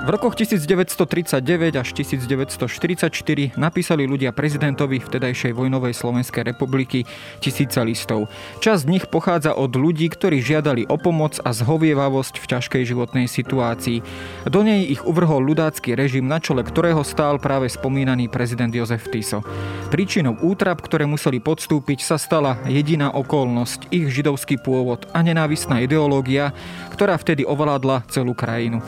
V rokoch 1939 až 1944 napísali ľudia prezidentovi vtedajšej vojnovej Slovenskej republiky tisíce listov. Časť z nich pochádza od ľudí, ktorí žiadali o pomoc a zhovievavosť v ťažkej životnej situácii. Do nej ich uvrhol ľudácky režim, na čele ktorého stál práve spomínaný prezident Jozef Tiso. Príčinou útrap, ktoré museli podstúpiť, sa stala jediná okolnosť, ich židovský pôvod a nenávistná ideológia, ktorá vtedy ovládla celú krajinu.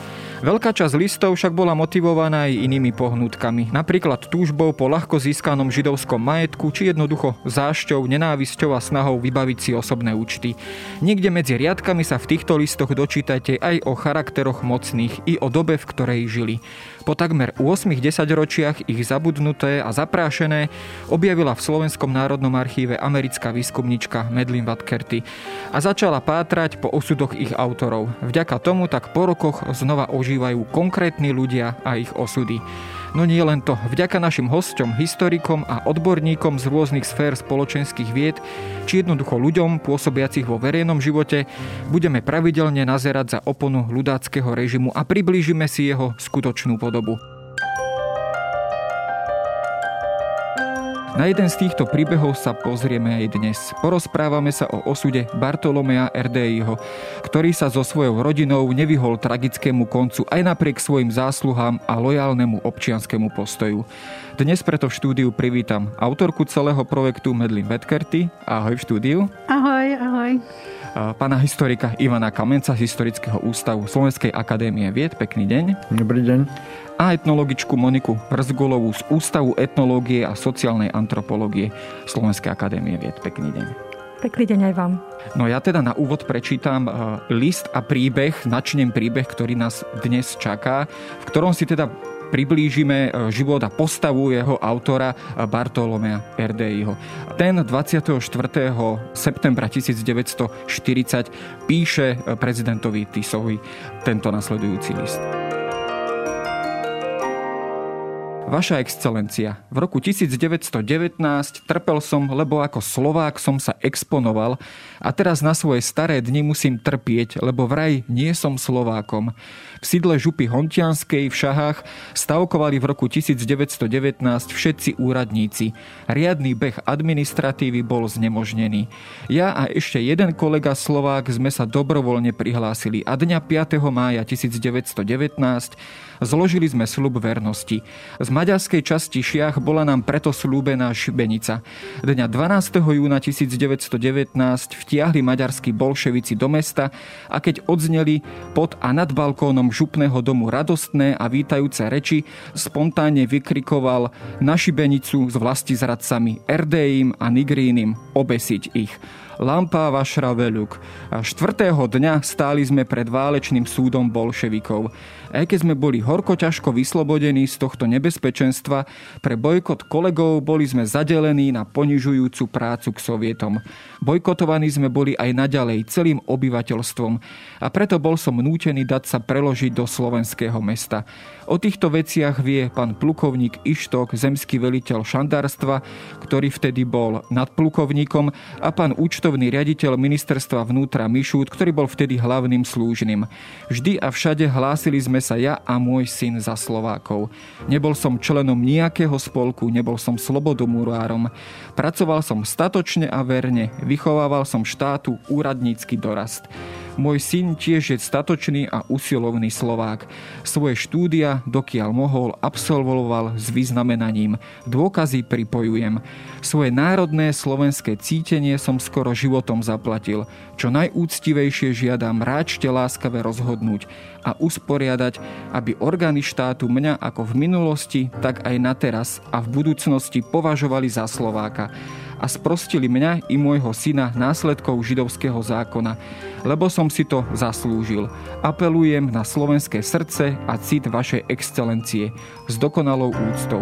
Veľká časť listov však bola motivovaná aj inými pohnutkami, napríklad túžbou po ľahko získanom židovskom majetku či jednoducho zášťou, nenávisťou a snahou vybaviť si osobné účty. Niekde medzi riadkami sa v týchto listoch dočítate aj o charakteroch mocných i o dobe, v ktorej žili. Po takmer 8-10 ročiach ich zabudnuté a zaprášené objavila v Slovenskom národnom archíve americká výskumnička Medlin Vatkerty a začala pátrať po osudoch ich autorov. Vďaka tomu tak po rokoch znova ožívajú konkrétni ľudia a ich osudy. No nie len to, vďaka našim hosťom, historikom a odborníkom z rôznych sfér spoločenských vied, či jednoducho ľuďom pôsobiacich vo verejnom živote, budeme pravidelne nazerať za oponu ľudáckého režimu a priblížime si jeho skutočnú podobu. Na jeden z týchto príbehov sa pozrieme aj dnes. Porozprávame sa o osude Bartolomea RDIho, ktorý sa so svojou rodinou nevyhol tragickému koncu aj napriek svojim zásluhám a lojálnemu občianskému postoju. Dnes preto v štúdiu privítam autorku celého projektu Medlin Vetkerty. Ahoj v štúdiu. Ahoj, ahoj. Pána historika Ivana Kamenca z Historického ústavu Slovenskej akadémie vied. Pekný deň. Dobrý deň a etnologičku Moniku Rzgulovú z Ústavu etnológie a sociálnej antropológie Slovenskej akadémie vied. Pekný deň. Pekný deň aj vám. No ja teda na úvod prečítam eh, list a príbeh, načnem príbeh, ktorý nás dnes čaká, v ktorom si teda priblížime eh, život a postavu jeho autora eh, Bartolomea Erdeiho. Ten 24. septembra 1940 píše prezidentovi Tisovi tento nasledujúci list. Vaša excelencia, v roku 1919 trpel som, lebo ako Slovák som sa exponoval a teraz na svoje staré dni musím trpieť, lebo vraj nie som Slovákom. V sídle župy Hontianskej v Šahách stavkovali v roku 1919 všetci úradníci. Riadný beh administratívy bol znemožnený. Ja a ešte jeden kolega Slovák sme sa dobrovoľne prihlásili a dňa 5. mája 1919 zložili sme slub vernosti. Z maďarskej časti Šiach bola nám preto slúbená šibenica. Dňa 12. júna 1919 vtiahli maďarskí bolševici do mesta a keď odzneli pod a nad balkónom župného domu radostné a vítajúce reči, spontánne vykrikoval na šibenicu s vlasti zradcami Erdejím a Nigrínim obesiť ich. Lampa Vašra Veluk. A štvrtého dňa stáli sme pred válečným súdom bolševikov. Aj keď sme boli horko ťažko vyslobodení z tohto nebezpečenstva, pre bojkot kolegov boli sme zadelení na ponižujúcu prácu k sovietom. Bojkotovaní sme boli aj naďalej celým obyvateľstvom a preto bol som nútený dať sa preložiť do slovenského mesta. O týchto veciach vie pán plukovník Ištok, zemský veliteľ šandárstva, ktorý vtedy bol nadplukovníkom a pán účtovný riaditeľ ministerstva vnútra Mišút, ktorý bol vtedy hlavným slúžným. Vždy a všade hlásili sme sa ja a môj syn za Slovákov. Nebol som členom nejakého spolku, nebol som slobodomurárom. Pracoval som statočne a verne, vychovával som štátu úradnícky dorast. Môj syn tiež je statočný a usilovný Slovák. Svoje štúdia, dokiaľ mohol, absolvoval s vyznamenaním. Dôkazy pripojujem. Svoje národné slovenské cítenie som skoro životom zaplatil. Čo najúctivejšie žiadam ráčte láskavé rozhodnúť a usporiadať, aby orgány štátu mňa ako v minulosti, tak aj na teraz a v budúcnosti považovali za Slováka a sprostili mňa i môjho syna následkov židovského zákona, lebo som si to zaslúžil. Apelujem na slovenské srdce a cit vašej excelencie s dokonalou úctou.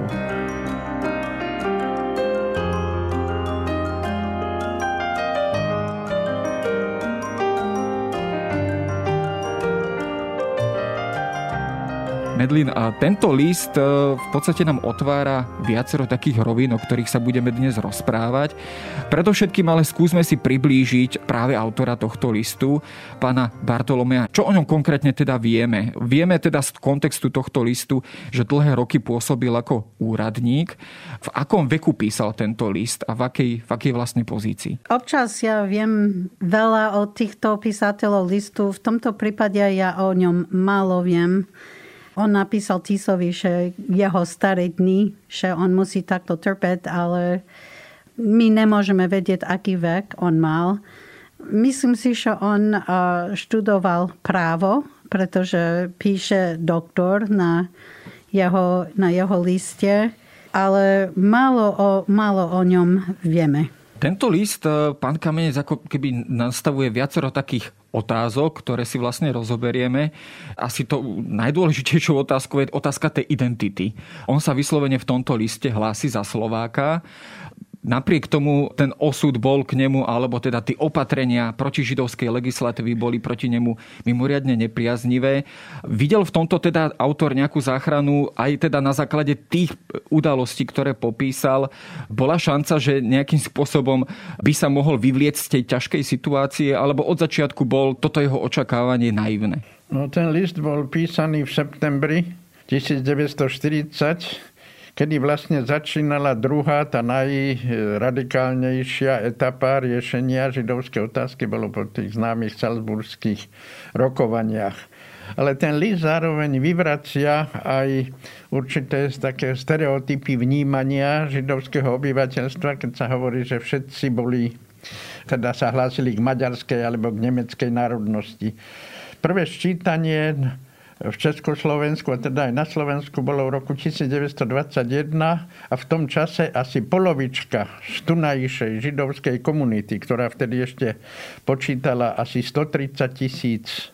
Medlin, a tento list e, v podstate nám otvára viacero takých rovín, o ktorých sa budeme dnes rozprávať. Predovšetkým ale skúsme si priblížiť práve autora tohto listu, pána Bartolomea. Čo o ňom konkrétne teda vieme? Vieme teda z kontextu tohto listu, že dlhé roky pôsobil ako úradník. V akom veku písal tento list a v akej, v akej vlastnej pozícii? Občas ja viem veľa o týchto písateľov listu. V tomto prípade ja o ňom málo viem. On napísal Tisovi, že jeho staré dny, že on musí takto trpeť, ale my nemôžeme vedieť, aký vek on mal. Myslím si, že on študoval právo, pretože píše doktor na jeho, na jeho liste, ale málo o, málo o ňom vieme. Tento list, e, pán Kamenec, ako keby nastavuje viacero takých otázok, ktoré si vlastne rozoberieme. Asi to najdôležitejšou otázkou je otázka tej identity. On sa vyslovene v tomto liste hlási za Slováka napriek tomu ten osud bol k nemu, alebo teda tie opatrenia proti židovskej legislatívy boli proti nemu mimoriadne nepriaznivé. Videl v tomto teda autor nejakú záchranu aj teda na základe tých udalostí, ktoré popísal. Bola šanca, že nejakým spôsobom by sa mohol vyvlieť z tej ťažkej situácie, alebo od začiatku bol toto jeho očakávanie naivné? No ten list bol písaný v septembri 1940 kedy vlastne začínala druhá, tá najradikálnejšia etapa riešenia židovskej otázky, bolo po tých známych salzburských rokovaniach. Ale ten list zároveň vyvracia aj určité také stereotypy vnímania židovského obyvateľstva, keď sa hovorí, že všetci boli, teda sa hlásili k maďarskej alebo k nemeckej národnosti. Prvé ščítanie v Československu, a teda aj na Slovensku, bolo v roku 1921 a v tom čase asi polovička z tunajšej židovskej komunity, ktorá vtedy ešte počítala asi 130 tisíc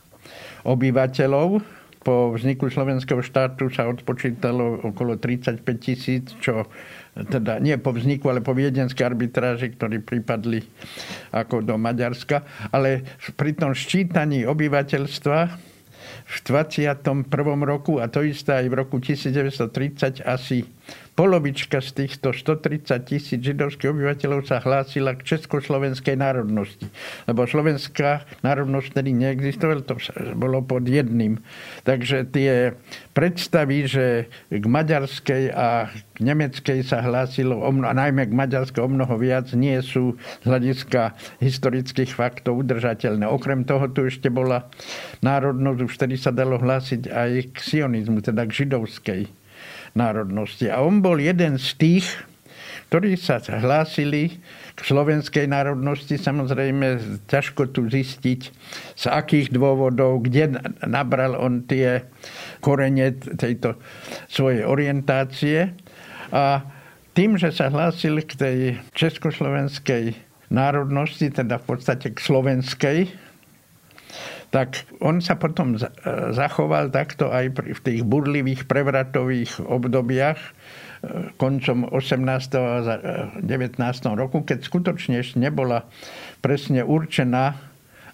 obyvateľov, po vzniku slovenského štátu sa odpočítalo okolo 35 tisíc, čo teda nie po vzniku, ale po viedenskej arbitráži, ktorí pripadli ako do Maďarska. Ale pri tom ščítaní obyvateľstva v 21. roku a to isté aj v roku 1930 asi polovička z týchto 130 tisíc židovských obyvateľov sa hlásila k československej národnosti. Lebo slovenská národnosť tedy neexistovala, to bolo pod jedným. Takže tie predstavy, že k maďarskej a k nemeckej sa hlásilo, a najmä k maďarskej o mnoho viac, nie sú z hľadiska historických faktov udržateľné. Okrem toho tu ešte bola národnosť, už vtedy sa dalo hlásiť aj k sionizmu, teda k židovskej národnosti. A on bol jeden z tých, ktorí sa hlásili k slovenskej národnosti. Samozrejme, ťažko tu zistiť, z akých dôvodov, kde nabral on tie korene tejto svojej orientácie. A tým, že sa hlásil k tej československej národnosti, teda v podstate k slovenskej, tak on sa potom zachoval takto aj v tých burlivých prevratových obdobiach e, koncom 18. a 19. roku, keď skutočne nebola presne určená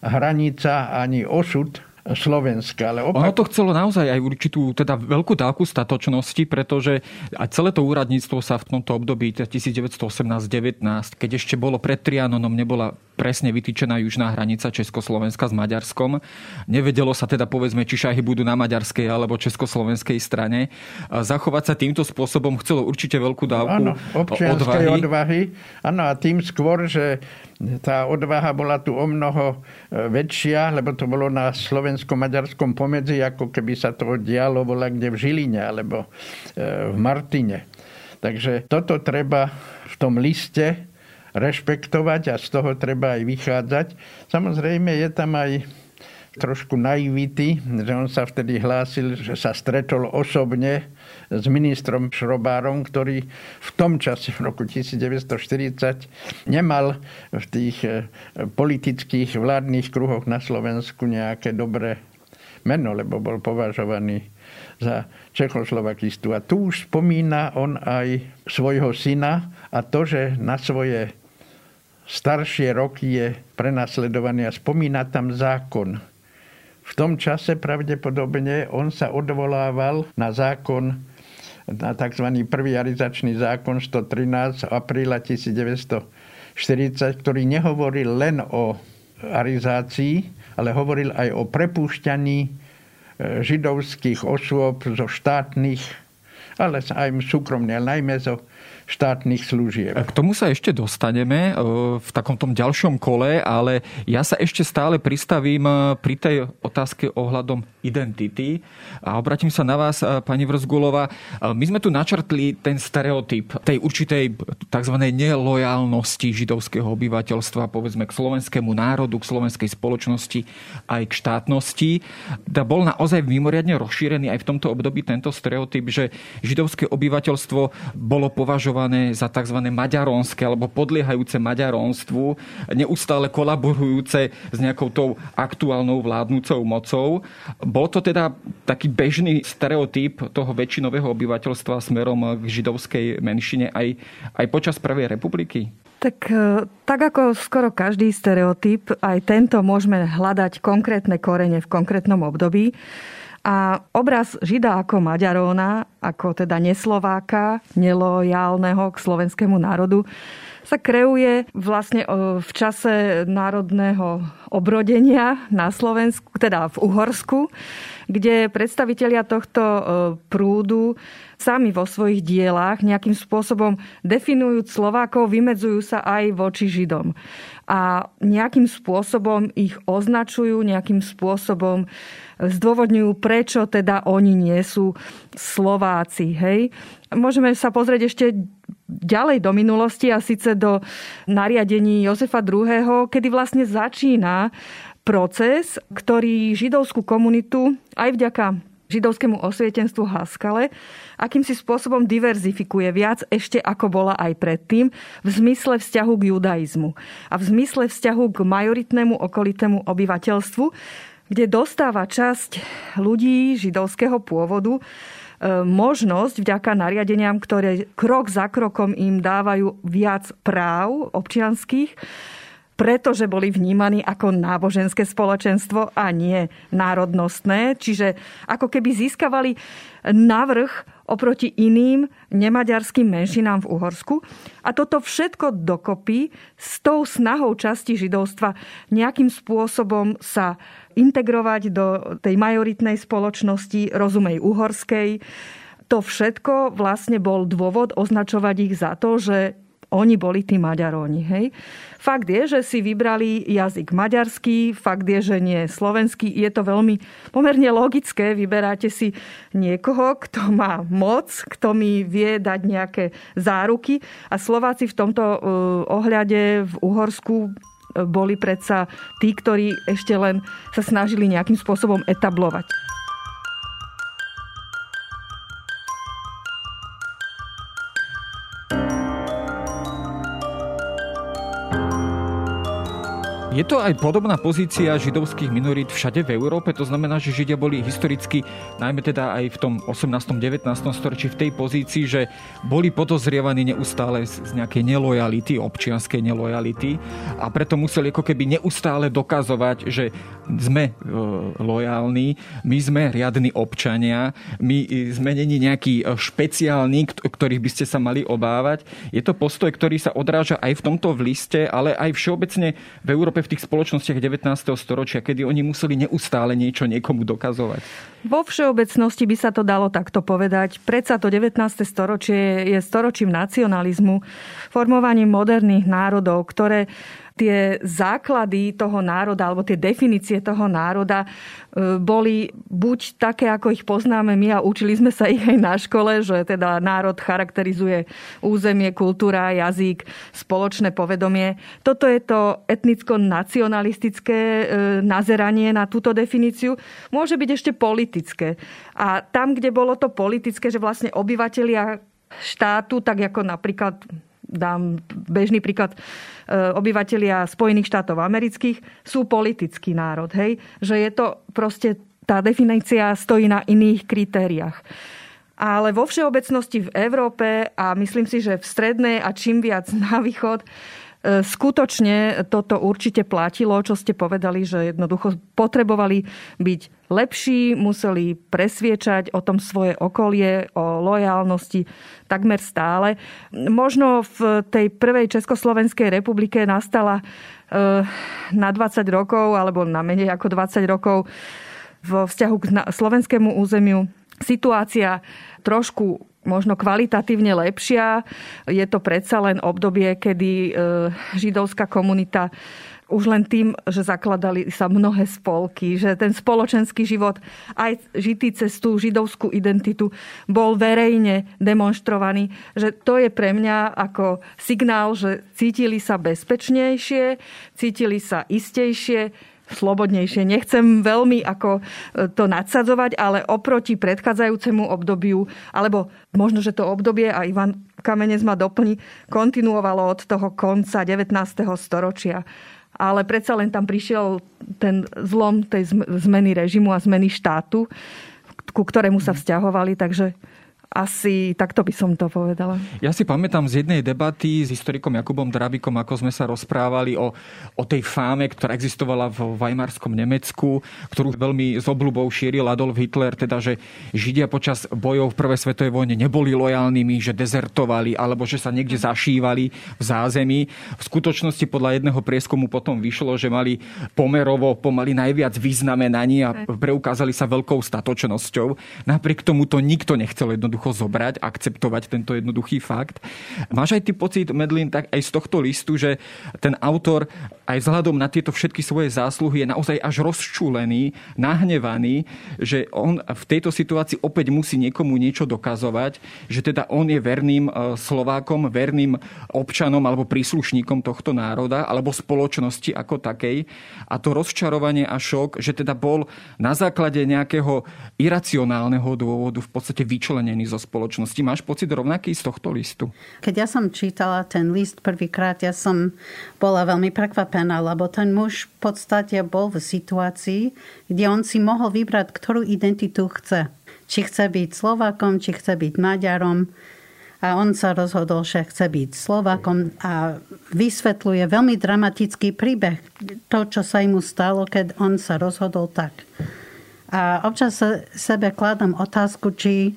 hranica ani osud Slovenska. Ale opak... Ono to chcelo naozaj aj určitú, teda veľkú dávku statočnosti, pretože aj celé to úradníctvo sa v tomto období 1918-19, keď ešte bolo pred Trianonom, nebola presne vytýčená južná hranica Československa s Maďarskom. Nevedelo sa teda povedzme, či šahy budú na maďarskej alebo československej strane. Zachovať sa týmto spôsobom chcelo určite veľkú dávku odvahy. odvahy. Áno, a tým skôr, že tá odvaha bola tu o mnoho e, väčšia, lebo to bolo na slovensko-maďarskom pomedzi, ako keby sa to dialo bola kde v Žiline alebo e, v Martine. Takže toto treba v tom liste rešpektovať a z toho treba aj vychádzať. Samozrejme je tam aj trošku naivity, že on sa vtedy hlásil, že sa stretol osobne s ministrom Šrobárom, ktorý v tom čase, v roku 1940, nemal v tých eh, politických vládnych kruhoch na Slovensku nejaké dobré meno, lebo bol považovaný za Čechoslovakistu. A tu už spomína on aj svojho syna a to, že na svoje staršie roky je prenasledovaný a spomína tam zákon. V tom čase pravdepodobne on sa odvolával na zákon, na tzv. prvý arizačný zákon 113 apríla 1940, ktorý nehovoril len o arizácii, ale hovoril aj o prepúšťaní e, židovských osôb zo štátnych, ale aj súkromných, ale najmä zo štátnych služieb. K tomu sa ešte dostaneme e, v takom ďalšom kole, ale ja sa ešte stále pristavím e, pri tej otázke ohľadom identity a obratím sa na vás, e, pani Vrzgulova. My sme tu načrtli ten stereotyp tej určitej tzv. nelojálnosti židovského obyvateľstva, povedzme k slovenskému národu, k slovenskej spoločnosti aj k štátnosti. Da bol naozaj mimoriadne rozšírený aj v tomto období tento stereotyp, že židovské obyvateľstvo bolo považované za tzv. maďarónske alebo podliehajúce maďarónstvu, neustále kolaborujúce s nejakou tou aktuálnou vládnúcou mocou. Bol to teda taký bežný stereotyp toho väčšinového obyvateľstva smerom k židovskej menšine aj, aj počas Prvej republiky? Tak, e, tak ako skoro každý stereotyp, aj tento môžeme hľadať konkrétne korene v konkrétnom období. A obraz Žida ako Maďaróna, ako teda neslováka, nelojálneho k slovenskému národu, sa kreuje vlastne v čase národného obrodenia na Slovensku, teda v Uhorsku, kde predstavitelia tohto prúdu sami vo svojich dielách nejakým spôsobom definujú Slovákov, vymedzujú sa aj voči Židom. A nejakým spôsobom ich označujú, nejakým spôsobom zdôvodňujú, prečo teda oni nie sú Slováci. Hej? Môžeme sa pozrieť ešte ďalej do minulosti a síce do nariadení Jozefa II., kedy vlastne začína proces, ktorý židovskú komunitu aj vďaka židovskému osvietenstvu Haskale, akýmsi spôsobom diverzifikuje viac ešte ako bola aj predtým v zmysle vzťahu k judaizmu a v zmysle vzťahu k majoritnému okolitému obyvateľstvu, kde dostáva časť ľudí židovského pôvodu možnosť vďaka nariadeniam, ktoré krok za krokom im dávajú viac práv občianských, pretože boli vnímaní ako náboženské spoločenstvo a nie národnostné. Čiže ako keby získavali navrh oproti iným nemaďarským menšinám v Uhorsku. A toto všetko dokopy s tou snahou časti židovstva nejakým spôsobom sa integrovať do tej majoritnej spoločnosti, rozumej uhorskej. To všetko vlastne bol dôvod označovať ich za to, že oni boli tí Maďaróni. Hej? Fakt je, že si vybrali jazyk maďarský, fakt je, že nie slovenský. Je to veľmi pomerne logické. Vyberáte si niekoho, kto má moc, kto mi vie dať nejaké záruky. A Slováci v tomto uh, ohľade v Uhorsku boli predsa tí, ktorí ešte len sa snažili nejakým spôsobom etablovať. Je to aj podobná pozícia židovských minorít všade v Európe, to znamená, že Židia boli historicky, najmä teda aj v tom 18. 19. storočí v tej pozícii, že boli podozrievaní neustále z nejakej nelojality, občianskej nelojality a preto museli ako keby neustále dokazovať, že sme e, lojálni, my sme riadni občania, my sme není nejaký e, špeciálny, ktorých by ste sa mali obávať. Je to postoj, ktorý sa odráža aj v tomto v liste, ale aj všeobecne v Európe v tých spoločnostiach 19. storočia, kedy oni museli neustále niečo niekomu dokazovať? Vo všeobecnosti by sa to dalo takto povedať. Predsa to 19. storočie je storočím nacionalizmu, formovaním moderných národov, ktoré tie základy toho národa alebo tie definície toho národa e, boli buď také, ako ich poznáme my a učili sme sa ich aj na škole, že teda národ charakterizuje územie, kultúra, jazyk, spoločné povedomie. Toto je to etnicko-nacionalistické e, nazeranie na túto definíciu. Môže byť ešte politické. A tam, kde bolo to politické, že vlastne obyvatelia štátu, tak ako napríklad dám bežný príklad, e, obyvatelia Spojených štátov amerických sú politický národ. Hej? Že je to proste, tá definícia stojí na iných kritériách. Ale vo všeobecnosti v Európe a myslím si, že v strednej a čím viac na východ skutočne toto určite platilo, čo ste povedali, že jednoducho potrebovali byť lepší, museli presviečať o tom svoje okolie, o lojálnosti takmer stále. Možno v tej prvej Československej republike nastala e, na 20 rokov alebo na menej ako 20 rokov vo vzťahu k slovenskému územiu situácia trošku možno kvalitatívne lepšia. Je to predsa len obdobie, kedy e, židovská komunita už len tým, že zakladali sa mnohé spolky, že ten spoločenský život, aj žitý cez tú židovskú identitu, bol verejne demonstrovaný, že to je pre mňa ako signál, že cítili sa bezpečnejšie, cítili sa istejšie, slobodnejšie. Nechcem veľmi ako e, to nadsadzovať, ale oproti predchádzajúcemu obdobiu, alebo možno, že to obdobie, a Ivan Kamenec ma doplní, kontinuovalo od toho konca 19. storočia. Ale predsa len tam prišiel ten zlom tej zmeny režimu a zmeny štátu, ku ktorému sa vzťahovali, takže asi takto by som to povedala. Ja si pamätám z jednej debaty s historikom Jakubom Drabikom, ako sme sa rozprávali o, o tej fáme, ktorá existovala v Weimarskom Nemecku, ktorú veľmi s obľubou šíril Adolf Hitler, teda že Židia počas bojov v Prvej svetovej vojne neboli lojálnymi, že dezertovali alebo že sa niekde zašívali v zázemí. V skutočnosti podľa jedného prieskumu potom vyšlo, že mali pomerovo pomaly najviac vyznamenaní a preukázali sa veľkou statočnosťou. Napriek tomu to nikto nechcel jednoducho jednoducho zobrať, akceptovať tento jednoduchý fakt. Máš aj ty pocit, Medlin, tak aj z tohto listu, že ten autor aj vzhľadom na tieto všetky svoje zásluhy je naozaj až rozčúlený, nahnevaný, že on v tejto situácii opäť musí niekomu niečo dokazovať, že teda on je verným e, Slovákom, verným občanom alebo príslušníkom tohto národa alebo spoločnosti ako takej. A to rozčarovanie a šok, že teda bol na základe nejakého iracionálneho dôvodu v podstate vyčlenený zo spoločnosti. Máš pocit rovnaký z tohto listu? Keď ja som čítala ten list prvýkrát, ja som bola veľmi prekvapená, lebo ten muž v podstate bol v situácii, kde on si mohol vybrať, ktorú identitu chce. Či chce byť Slovakom, či chce byť Maďarom. A on sa rozhodol, že chce byť Slovakom a vysvetľuje veľmi dramatický príbeh. To, čo sa mu stalo, keď on sa rozhodol tak. A občas sebe kladám otázku, či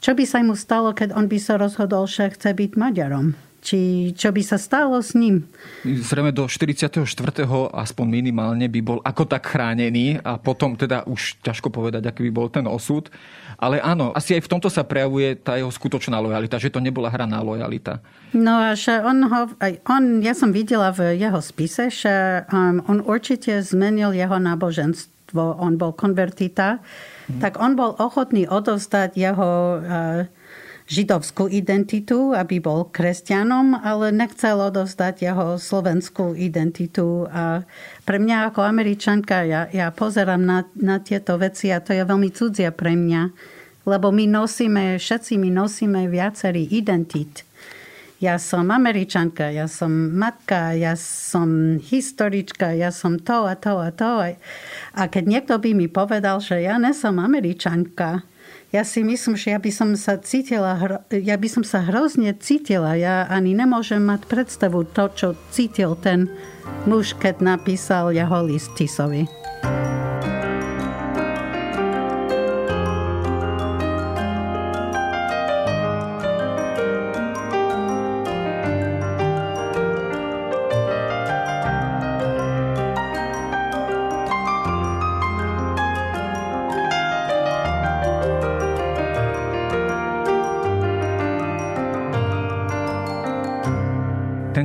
čo by sa mu stalo, keď on by sa rozhodol, že chce byť Maďarom? Či čo by sa stalo s ním? Zrejme do 44. aspoň minimálne by bol ako tak chránený a potom teda už ťažko povedať, aký by bol ten osud. Ale áno, asi aj v tomto sa prejavuje tá jeho skutočná lojalita, že to nebola hraná lojalita. No a že on, ho, aj on, ja som videla v jeho spise, že um, on určite zmenil jeho náboženstvo. On bol konvertita tak on bol ochotný odovzdať jeho eh, židovskú identitu, aby bol kresťanom, ale nechcel odovzdať jeho slovenskú identitu. A pre mňa ako američanka, ja, ja pozerám na, na tieto veci a to je veľmi cudzia pre mňa, lebo my nosíme, všetci my nosíme viacerý identít. Ja som američanka, ja som matka, ja som historička, ja som to a to a to. A keď niekto by mi povedal, že ja nesom američanka, ja si myslím, že ja by som sa cítila, ja by som sa hrozne cítila. Ja ani nemôžem mať predstavu to, čo cítil ten muž, keď napísal jeho list Tisovi.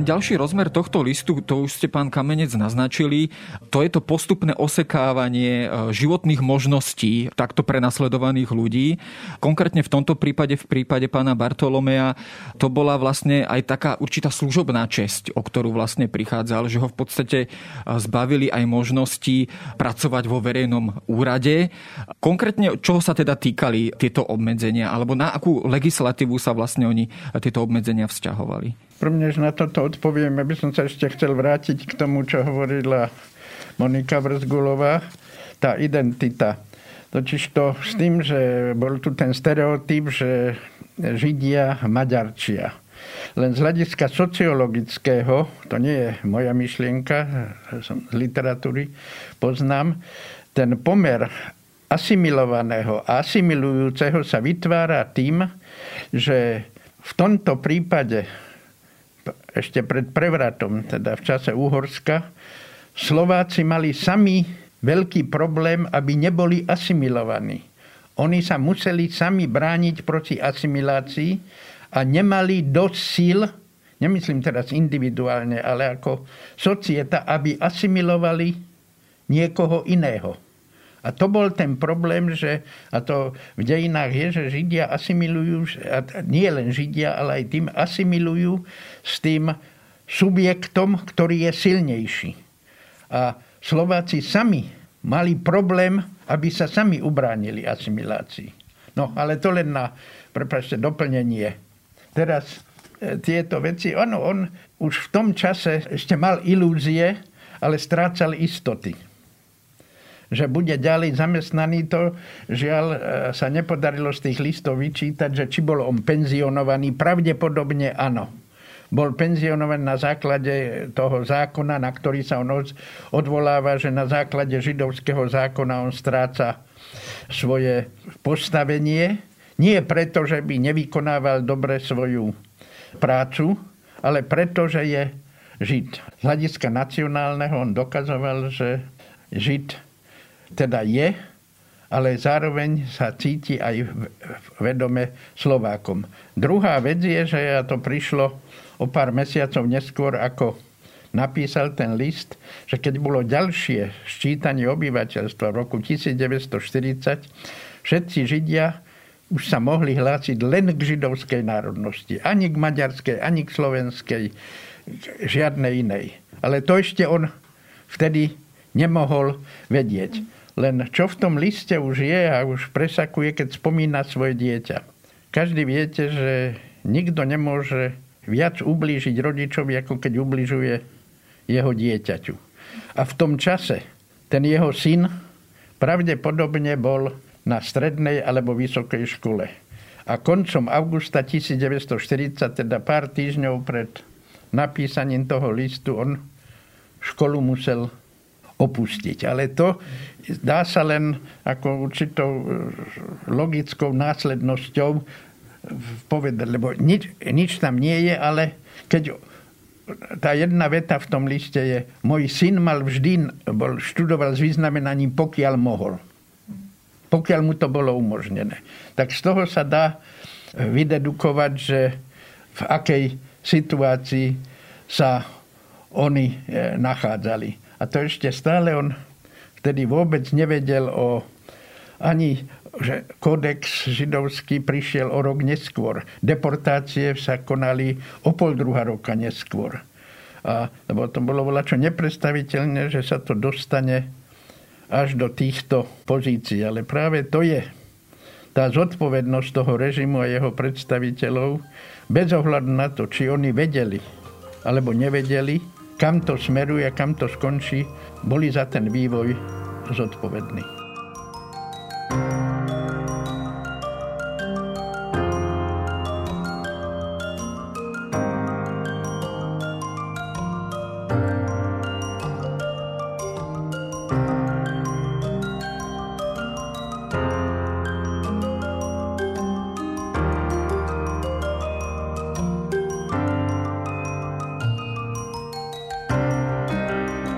Ďalší rozmer tohto listu, to už ste pán Kamenec naznačili, to je to postupné osekávanie e, životných možností takto prenasledovaných ľudí. Konkrétne v tomto prípade, v prípade pána Bartolomea, to bola vlastne aj taká určitá služobná česť, o ktorú vlastne prichádzal, že ho v podstate e, zbavili aj možnosti pracovať vo verejnom úrade. Konkrétne, čoho sa teda týkali tieto obmedzenia, alebo na akú legislatívu sa vlastne oni tieto obmedzenia vzťahovali? Prvnež na toto odpoviem, aby som sa ešte chcel vrátiť k tomu, čo hovorila Monika Vrzgulová. Tá identita. Totiž to s tým, že bol tu ten stereotyp, že Židia maďarčia. Len z hľadiska sociologického, to nie je moja myšlienka, som z literatúry, poznám, ten pomer asimilovaného a asimilujúceho sa vytvára tým, že v tomto prípade ešte pred prevratom, teda v čase Úhorska, Slováci mali sami veľký problém, aby neboli asimilovaní. Oni sa museli sami brániť proti asimilácii a nemali dosť síl, nemyslím teraz individuálne, ale ako societa, aby asimilovali niekoho iného. A to bol ten problém, že, a to v dejinách je, že Židia asimilujú, a nie len Židia, ale aj tým asimilujú s tým subjektom, ktorý je silnejší. A Slováci sami mali problém, aby sa sami ubránili asimilácii. No, ale to len na, prepáčte, doplnenie. Teraz e, tieto veci, ono, on už v tom čase ešte mal ilúzie, ale strácal istoty že bude ďalej zamestnaný, to žiaľ e, sa nepodarilo z tých listov vyčítať, že či bol on penzionovaný. Pravdepodobne áno. Bol penzionovaný na základe toho zákona, na ktorý sa on odvoláva, že na základe židovského zákona on stráca svoje postavenie. Nie preto, že by nevykonával dobre svoju prácu, ale preto, že je Žid. Z hľadiska nacionálneho on dokazoval, že Žid teda je, ale zároveň sa cíti aj vedome Slovákom. Druhá vec je, že to prišlo o pár mesiacov neskôr, ako napísal ten list, že keď bolo ďalšie ščítanie obyvateľstva v roku 1940, všetci Židia už sa mohli hlásiť len k židovskej národnosti. Ani k maďarskej, ani k slovenskej, žiadnej inej. Ale to ešte on vtedy nemohol vedieť. Len čo v tom liste už je a už presakuje, keď spomína svoje dieťa. Každý viete, že nikto nemôže viac ublížiť rodičovi, ako keď ubližuje jeho dieťaťu. A v tom čase ten jeho syn pravdepodobne bol na strednej alebo vysokej škole. A koncom augusta 1940, teda pár týždňov pred napísaním toho listu, on školu musel opustiť. Ale to dá sa len ako určitou e, logickou následnosťou povedať, lebo nič, nič tam nie je, ale keď tá jedna veta v tom liste je, môj syn mal vždy, bol, študoval s vyznamenaním, pokiaľ mohol. Pokiaľ mu to bolo umožnené. Tak z toho sa dá vydedukovať, že v akej situácii sa oni e, nachádzali. A to ešte stále on vtedy vôbec nevedel o ani že kodex židovský prišiel o rok neskôr. Deportácie sa konali o pol druhá roka neskôr. A, lebo to bolo čo nepredstaviteľné, že sa to dostane až do týchto pozícií. Ale práve to je tá zodpovednosť toho režimu a jeho predstaviteľov, bez ohľadu na to, či oni vedeli alebo nevedeli, kam to smeruje, kam to skončí, boli za ten vývoj zodpovední.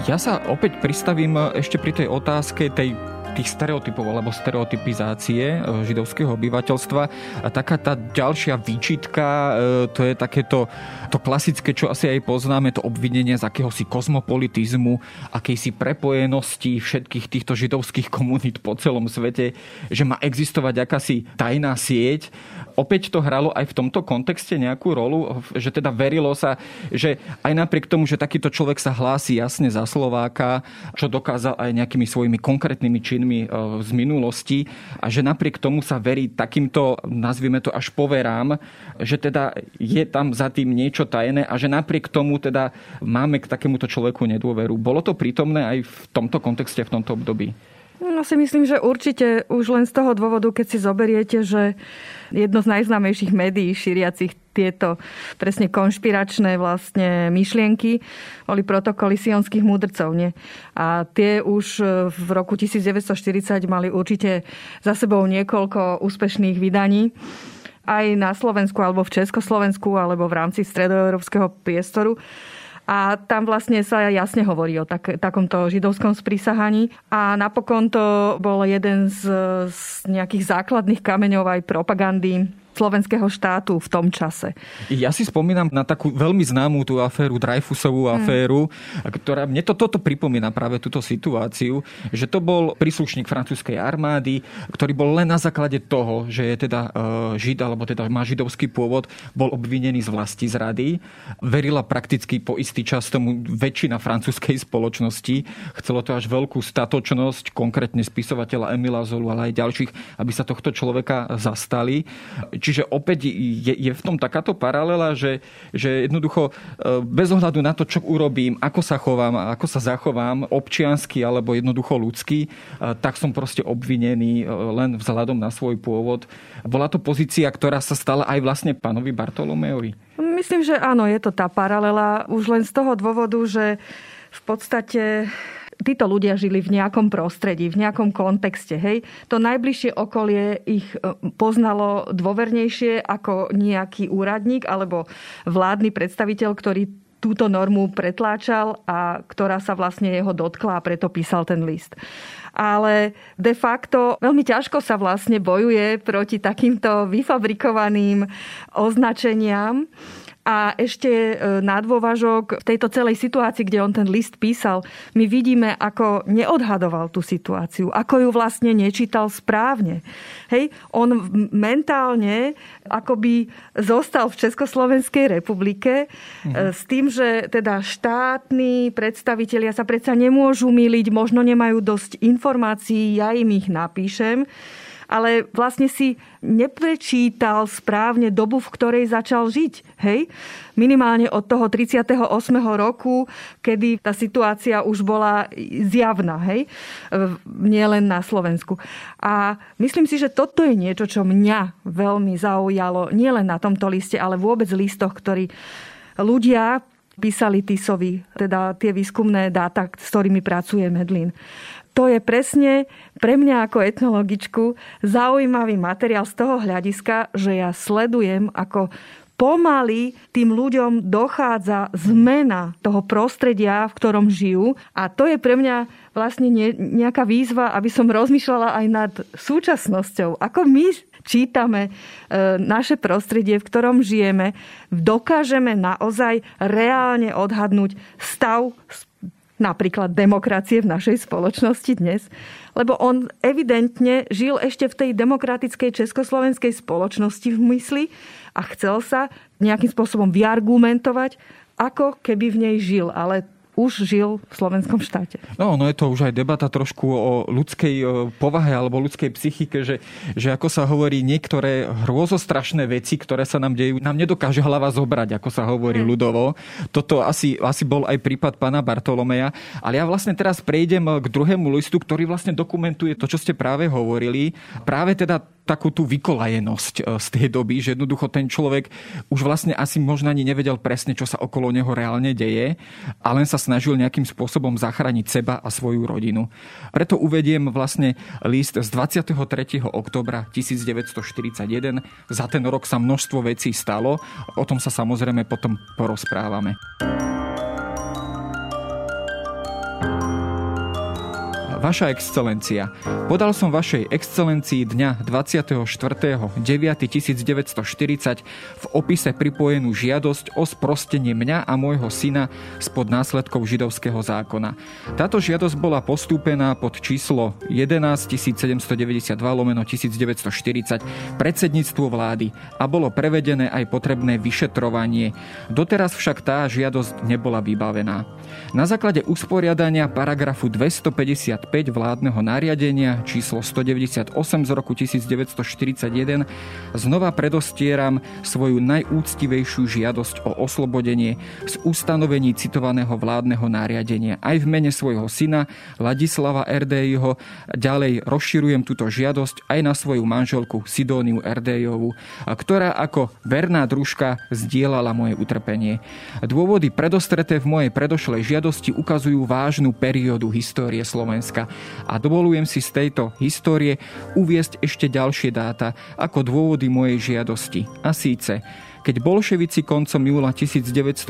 Ja sa opäť pristavím ešte pri tej otázke tej tých stereotypov alebo stereotypizácie židovského obyvateľstva. A taká tá ďalšia výčitka, to je takéto to klasické, čo asi aj poznáme, to obvinenie z akéhosi kozmopolitizmu, akejsi prepojenosti všetkých týchto židovských komunít po celom svete, že má existovať akási tajná sieť. Opäť to hralo aj v tomto kontexte nejakú rolu, že teda verilo sa, že aj napriek tomu, že takýto človek sa hlási jasne za Slováka, čo dokázal aj nejakými svojimi konkrétnymi činmi e, z minulosti a že napriek tomu sa verí takýmto, nazvime to až poverám, že teda je tam za tým niečo tajné a že napriek tomu teda máme k takémuto človeku nedôveru. Bolo to prítomné aj v tomto kontexte, v tomto období? No si myslím, že určite už len z toho dôvodu, keď si zoberiete, že jedno z najznámejších médií šíriacich tieto presne konšpiračné vlastne myšlienky boli protokoly sionských múdrcov. Nie? A tie už v roku 1940 mali určite za sebou niekoľko úspešných vydaní aj na Slovensku alebo v Československu alebo v rámci stredoeurópskeho priestoru. A tam vlastne sa jasne hovorí o tak, takomto židovskom sprísahaní. A napokon to bol jeden z, z nejakých základných kameňov aj propagandy slovenského štátu v tom čase. Ja si spomínam na takú veľmi známú tú aféru, Dreyfusovú hmm. aféru, hmm. ktorá mne to, toto pripomína práve túto situáciu, že to bol príslušník francúzskej armády, ktorý bol len na základe toho, že je teda uh, žid, alebo teda má židovský pôvod, bol obvinený z vlasti zrady. Verila prakticky po istý čas tomu väčšina francúzskej spoločnosti. Chcelo to až veľkú statočnosť, konkrétne spisovateľa Emila Zolu, ale aj ďalších, aby sa tohto človeka zastali. Čiže opäť je, je v tom takáto paralela, že, že jednoducho e, bez ohľadu na to, čo urobím, ako sa chovám, ako sa zachovám, občiansky alebo jednoducho ľudský, e, tak som proste obvinený e, len vzhľadom na svoj pôvod. Bola to pozícia, ktorá sa stala aj vlastne pánovi Bartolomeovi? Myslím, že áno, je to tá paralela už len z toho dôvodu, že v podstate títo ľudia žili v nejakom prostredí, v nejakom kontexte. Hej? To najbližšie okolie ich e, poznalo dôvernejšie ako nejaký úradník alebo vládny predstaviteľ, ktorý túto normu pretláčal a ktorá sa vlastne jeho dotkla a preto písal ten list. Ale de facto veľmi ťažko sa vlastne bojuje proti takýmto vyfabrikovaným označeniam a ešte e, na dôvažok v tejto celej situácii, kde on ten list písal, my vidíme, ako neodhadoval tú situáciu, ako ju vlastne nečítal správne. Hej, on mentálne akoby zostal v Československej republike mhm. s tým, že teda štátni predstavitelia sa predsa nemôžu myliť, možno nemajú dosť informácií, ja im ich napíšem ale vlastne si neprečítal správne dobu, v ktorej začal žiť. Hej? Minimálne od toho 38. roku, kedy tá situácia už bola zjavná. Hej? Nie len na Slovensku. A myslím si, že toto je niečo, čo mňa veľmi zaujalo. Nielen na tomto liste, ale vôbec listoch, ktorí ľudia písali Tisovi, teda tie výskumné dáta, s ktorými pracuje Medlin to je presne pre mňa ako etnologičku zaujímavý materiál z toho hľadiska, že ja sledujem, ako pomaly tým ľuďom dochádza zmena toho prostredia, v ktorom žijú. A to je pre mňa vlastne nejaká výzva, aby som rozmýšľala aj nad súčasnosťou. Ako my čítame e, naše prostredie, v ktorom žijeme, dokážeme naozaj reálne odhadnúť stav napríklad demokracie v našej spoločnosti dnes, lebo on evidentne žil ešte v tej demokratickej československej spoločnosti v mysli a chcel sa nejakým spôsobom vyargumentovať, ako keby v nej žil. Ale už žil v slovenskom štáte. No, no je to už aj debata trošku o ľudskej povahe alebo ľudskej psychike, že, že ako sa hovorí, niektoré hrôzostrašné veci, ktoré sa nám dejú, nám nedokáže hlava zobrať, ako sa hovorí hmm. ľudovo. Toto asi, asi bol aj prípad pána Bartolomeja. Ale ja vlastne teraz prejdem k druhému listu, ktorý vlastne dokumentuje to, čo ste práve hovorili. Práve teda takú tú vykolajenosť e, z tej doby, že jednoducho ten človek už vlastne asi možno ani nevedel presne, čo sa okolo neho reálne deje a len sa snažil nejakým spôsobom zachrániť seba a svoju rodinu. Preto uvediem vlastne list z 23. oktobra 1941. Za ten rok sa množstvo vecí stalo, o tom sa samozrejme potom porozprávame. Vaša excelencia, podal som vašej excelencii dňa 24.9.1940 v opise pripojenú žiadosť o sprostenie mňa a môjho syna spod následkov židovského zákona. Táto žiadosť bola postúpená pod číslo 11792 lomeno 1940 predsedníctvu vlády a bolo prevedené aj potrebné vyšetrovanie. Doteraz však tá žiadosť nebola vybavená. Na základe usporiadania paragrafu 255 vládneho nariadenia číslo 198 z roku 1941 znova predostieram svoju najúctivejšiu žiadosť o oslobodenie z ustanovení citovaného vládneho nariadenia. Aj v mene svojho syna Ladislava Erdejho ďalej rozširujem túto žiadosť aj na svoju manželku Sidóniu Erdejovu, ktorá ako verná družka zdieľala moje utrpenie. Dôvody predostreté v mojej predošlej žiadosti ukazujú vážnu periódu histórie Slovenska Slovenska. A dovolujem si z tejto histórie uviesť ešte ďalšie dáta ako dôvody mojej žiadosti. A síce keď bolševici koncom júla 1919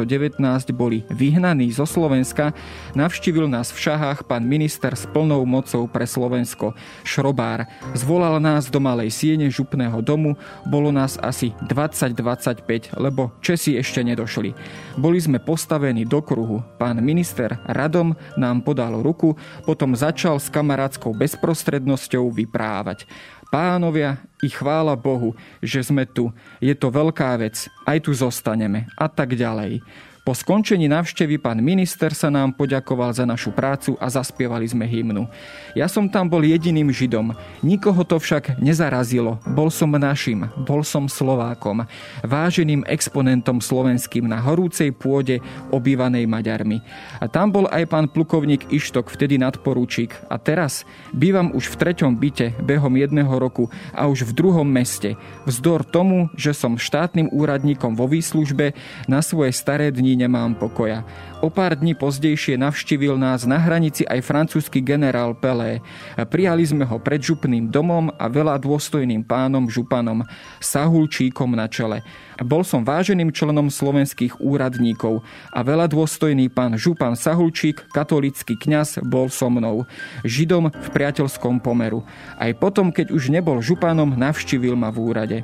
boli vyhnaní zo Slovenska, navštívil nás v Šahách pán minister s plnou mocou pre Slovensko, Šrobár. Zvolal nás do malej siene župného domu, bolo nás asi 20-25, lebo Česi ešte nedošli. Boli sme postavení do kruhu. Pán minister Radom nám podal ruku, potom začal s kamarátskou bezprostrednosťou vyprávať. Pánovia, i chvála Bohu, že sme tu. Je to veľká vec. Aj tu zostaneme. A tak ďalej. Po skončení návštevy pán minister sa nám poďakoval za našu prácu a zaspievali sme hymnu. Ja som tam bol jediným Židom. Nikoho to však nezarazilo. Bol som našim, bol som Slovákom. Váženým exponentom slovenským na horúcej pôde obývanej Maďarmi. A tam bol aj pán plukovník Ištok, vtedy nadporúčik. A teraz bývam už v treťom byte behom jedného roku a už v druhom meste. Vzdor tomu, že som štátnym úradníkom vo výslužbe, na svoje staré dni nemám pokoja. O pár dní pozdejšie navštívil nás na hranici aj francúzsky generál Pelé. Prijali sme ho pred župným domom a veľa dôstojným pánom županom, Sahulčíkom na čele. Bol som váženým členom slovenských úradníkov a veľa dôstojný pán župan Sahulčík, katolický kňaz, bol so mnou. Židom v priateľskom pomeru. Aj potom, keď už nebol županom, navštívil ma v úrade.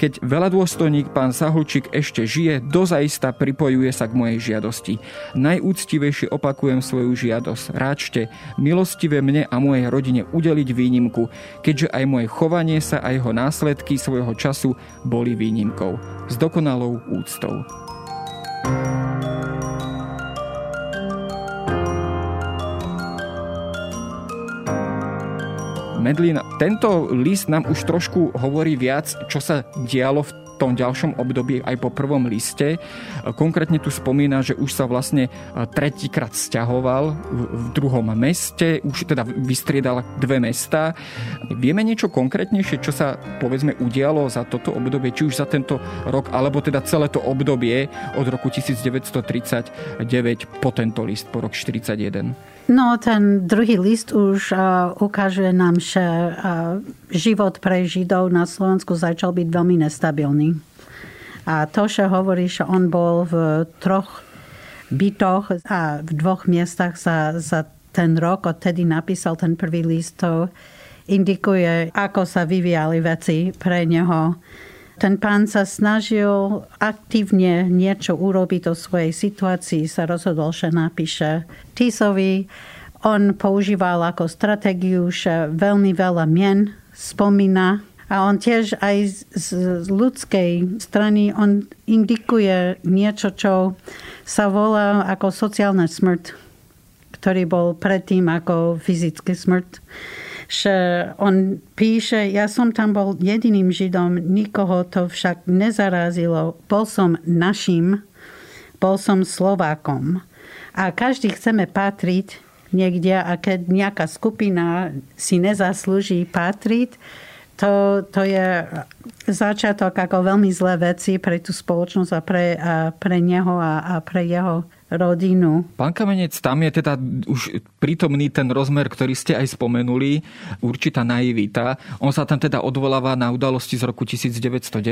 Keď veľadôstojník pán Sahulčík ešte žije, dozaista pripojuje sa k mojej žiadosti. Najúctivejšie opakujem svoju žiadosť. Ráčte milostivé mne a mojej rodine udeliť výnimku, keďže aj moje chovanie sa a jeho následky svojho času boli výnimkou. S dokonalou úctou. Medlin, tento list nám už trošku hovorí viac, čo sa dialo v tom ďalšom období aj po prvom liste. Konkrétne tu spomína, že už sa vlastne e, tretíkrát stiahoval v druhom meste, už teda vystriedal dve mesta. Vieme niečo konkrétnejšie, čo sa povedzme udialo za toto obdobie, či už za tento rok, alebo teda celé to obdobie od roku 1939 po tento list, po rok 1941? No, ten druhý list už uh, ukazuje nám, že uh, život pre Židov na Slovensku začal byť veľmi nestabilný. A to, že hovorí, že on bol v troch bytoch a v dvoch miestach za, za ten rok, odtedy napísal ten prvý list, to indikuje, ako sa vyvíjali veci pre neho ten pán sa snažil aktívne niečo urobiť o svojej situácii, sa rozhodol, že napíše Tisovi. On používal ako stratégiu, že veľmi veľa mien spomína a on tiež aj z, z ľudskej strany, on indikuje niečo, čo sa volá ako sociálna smrť, ktorý bol predtým ako fyzický smrť že on píše, ja som tam bol jediným Židom, nikoho to však nezarazilo. Bol som našim, bol som Slovákom. A každý chceme patriť niekde a keď nejaká skupina si nezaslúži patriť, to, to je začiatok ako veľmi zlé veci pre tú spoločnosť a pre, a pre neho a, a pre jeho rodinu. Pán Kamenec, tam je teda už prítomný ten rozmer, ktorý ste aj spomenuli, určitá naivita. On sa tam teda odvoláva na udalosti z roku 1919,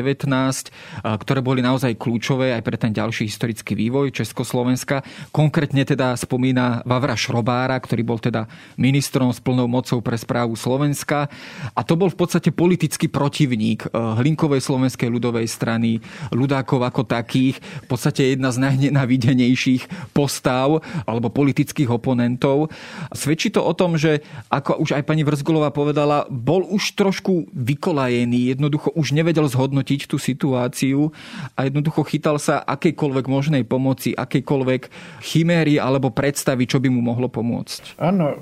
ktoré boli naozaj kľúčové aj pre ten ďalší historický vývoj Československa. Konkrétne teda spomína Vavra Šrobára, ktorý bol teda ministrom s plnou mocou pre správu Slovenska. A to bol v podstate politický protivník Hlinkovej slovenskej ľudovej strany, ľudákov ako takých, v podstate jedna z najnenávidenejších postav alebo politických oponentov. Svedčí to o tom, že ako už aj pani Vrzgolová povedala, bol už trošku vykolajený, jednoducho už nevedel zhodnotiť tú situáciu a jednoducho chytal sa akejkoľvek možnej pomoci, akejkoľvek chiméry alebo predstavy, čo by mu mohlo pomôcť. Áno,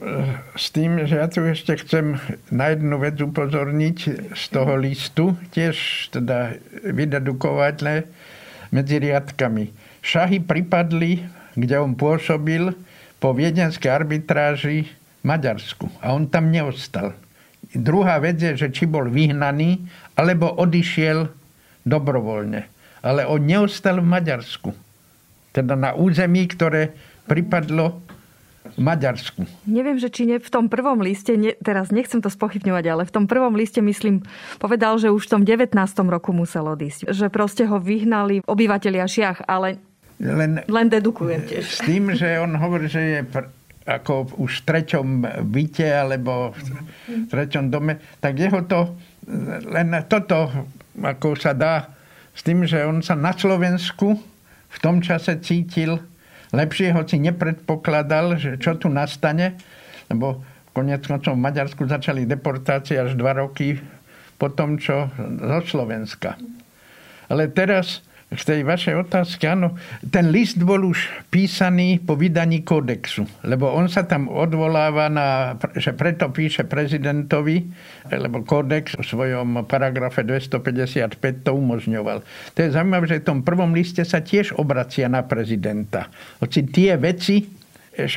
s tým, že ja tu ešte chcem na jednu vec upozorniť z toho listu, tiež teda vydedukovať medzi riadkami. Šahy pripadli kde on pôsobil po viedenskej arbitráži v Maďarsku. A on tam neostal. Druhá vec je, že či bol vyhnaný, alebo odišiel dobrovoľne. Ale on neostal v Maďarsku. Teda na území, ktoré pripadlo Maďarsku. Neviem, že či ne, v tom prvom liste, ne, teraz nechcem to spochybňovať, ale v tom prvom liste, myslím, povedal, že už v tom 19. roku musel odísť. Že proste ho vyhnali obyvateľia Šiach, ale len, Len dedukujem tiež. S tým, že on hovorí, že je pr- ako už v treťom byte alebo v treťom dome, tak jeho to, len toto ako sa dá s tým, že on sa na Slovensku v tom čase cítil lepšie, hoci nepredpokladal, že čo tu nastane, lebo konec koncov v Maďarsku začali deportácie až dva roky po tom, čo zo Slovenska. Ale teraz v tej vašej otázke, áno, ten list bol už písaný po vydaní kódexu, lebo on sa tam odvoláva na, že preto píše prezidentovi, lebo kódex v svojom paragrafe 255 to umožňoval. To je zaujímavé, že v tom prvom liste sa tiež obracia na prezidenta. Hoci tie veci,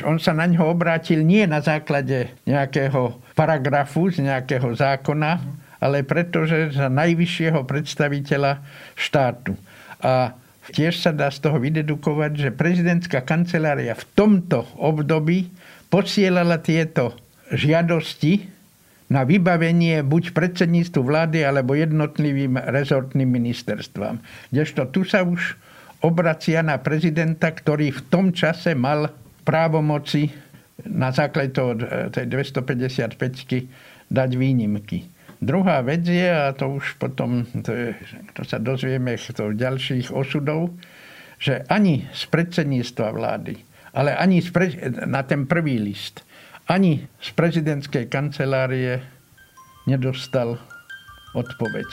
on sa na ňo obrátil nie na základe nejakého paragrafu z nejakého zákona, ale pretože za najvyššieho predstaviteľa štátu. A tiež sa dá z toho vydedukovať, že prezidentská kancelária v tomto období posielala tieto žiadosti na vybavenie buď predsedníctvu vlády alebo jednotlivým rezortným ministerstvám. Kdežto tu sa už obracia na prezidenta, ktorý v tom čase mal právomoci na základe toho, tej 255 dať výnimky. Druhá vec je, a to už potom, to, je, to sa dozvieme v ďalších osudov, že ani z predsedníctva vlády, ale ani pre, na ten prvý list, ani z prezidentskej kancelárie nedostal odpoveď.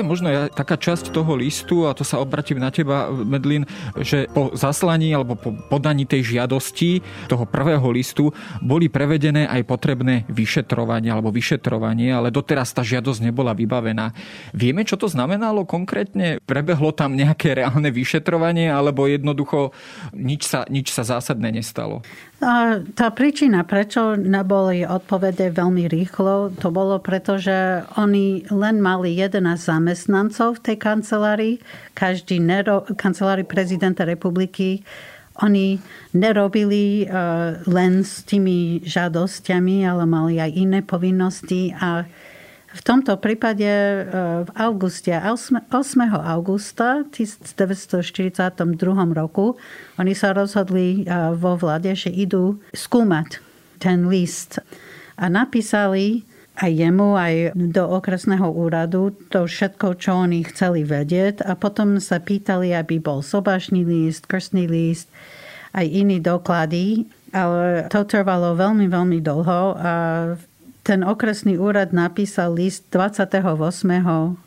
Je možno taká časť toho listu, a to sa obratím na teba, Medlin, že po zaslaní alebo po podaní tej žiadosti toho prvého listu boli prevedené aj potrebné vyšetrovanie alebo vyšetrovanie, ale doteraz tá žiadosť nebola vybavená. Vieme, čo to znamenalo konkrétne? Prebehlo tam nejaké reálne vyšetrovanie alebo jednoducho nič sa, nič sa zásadné nestalo? A tá príčina, prečo neboli odpovede veľmi rýchlo, to bolo preto, že oni len mali 11 zamestnancov v tej kancelárii, každý nero, kancelárii prezidenta republiky. Oni nerobili uh, len s tými žiadosťami, ale mali aj iné povinnosti a v tomto prípade e, v auguste, 8. augusta 1942 roku, oni sa rozhodli e, vo vlade, že idú skúmať ten list. A napísali aj jemu, aj do okresného úradu to všetko, čo oni chceli vedieť. A potom sa pýtali, aby bol sobašný list, krstný list, aj iní doklady. Ale to trvalo veľmi, veľmi dlho a v ten okresný úrad napísal list 28.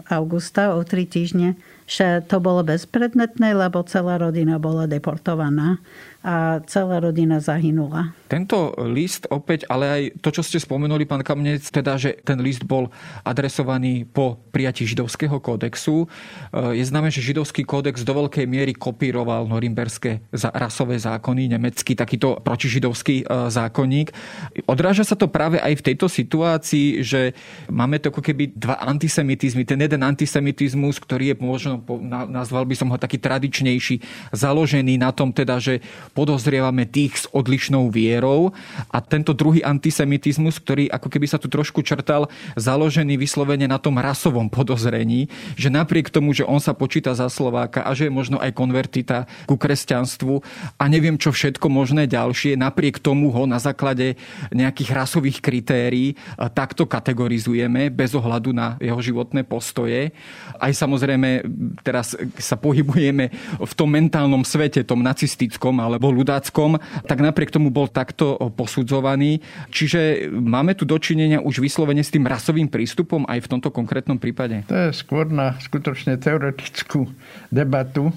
augusta o tri týždne že to bolo bezpredmetné, lebo celá rodina bola deportovaná a celá rodina zahynula. Tento list opäť, ale aj to, čo ste spomenuli, pán Kamnec, teda, že ten list bol adresovaný po prijatí židovského kódexu. E, je známe, že židovský kódex do veľkej miery kopíroval norimberské rasové zákony, nemecký takýto protižidovský e, zákonník. Odráža sa to práve aj v tejto situácii, že máme to ako keby dva antisemitizmy. Ten jeden antisemitizmus, ktorý je možno, nazval by som ho taký tradičnejší, založený na tom teda, že podozrievame tých s odlišnou vierou a tento druhý antisemitizmus, ktorý ako keby sa tu trošku črtal, založený vyslovene na tom rasovom podozrení, že napriek tomu, že on sa počíta za Slováka a že je možno aj konvertita ku kresťanstvu a neviem čo všetko možné ďalšie, napriek tomu ho na základe nejakých rasových kritérií takto kategorizujeme bez ohľadu na jeho životné postoje. Aj samozrejme teraz sa pohybujeme v tom mentálnom svete, tom nacistickom alebo alebo ľudáckom, tak napriek tomu bol takto posudzovaný. Čiže máme tu dočinenia už vyslovene s tým rasovým prístupom aj v tomto konkrétnom prípade? To je skôr na skutočne teoretickú debatu.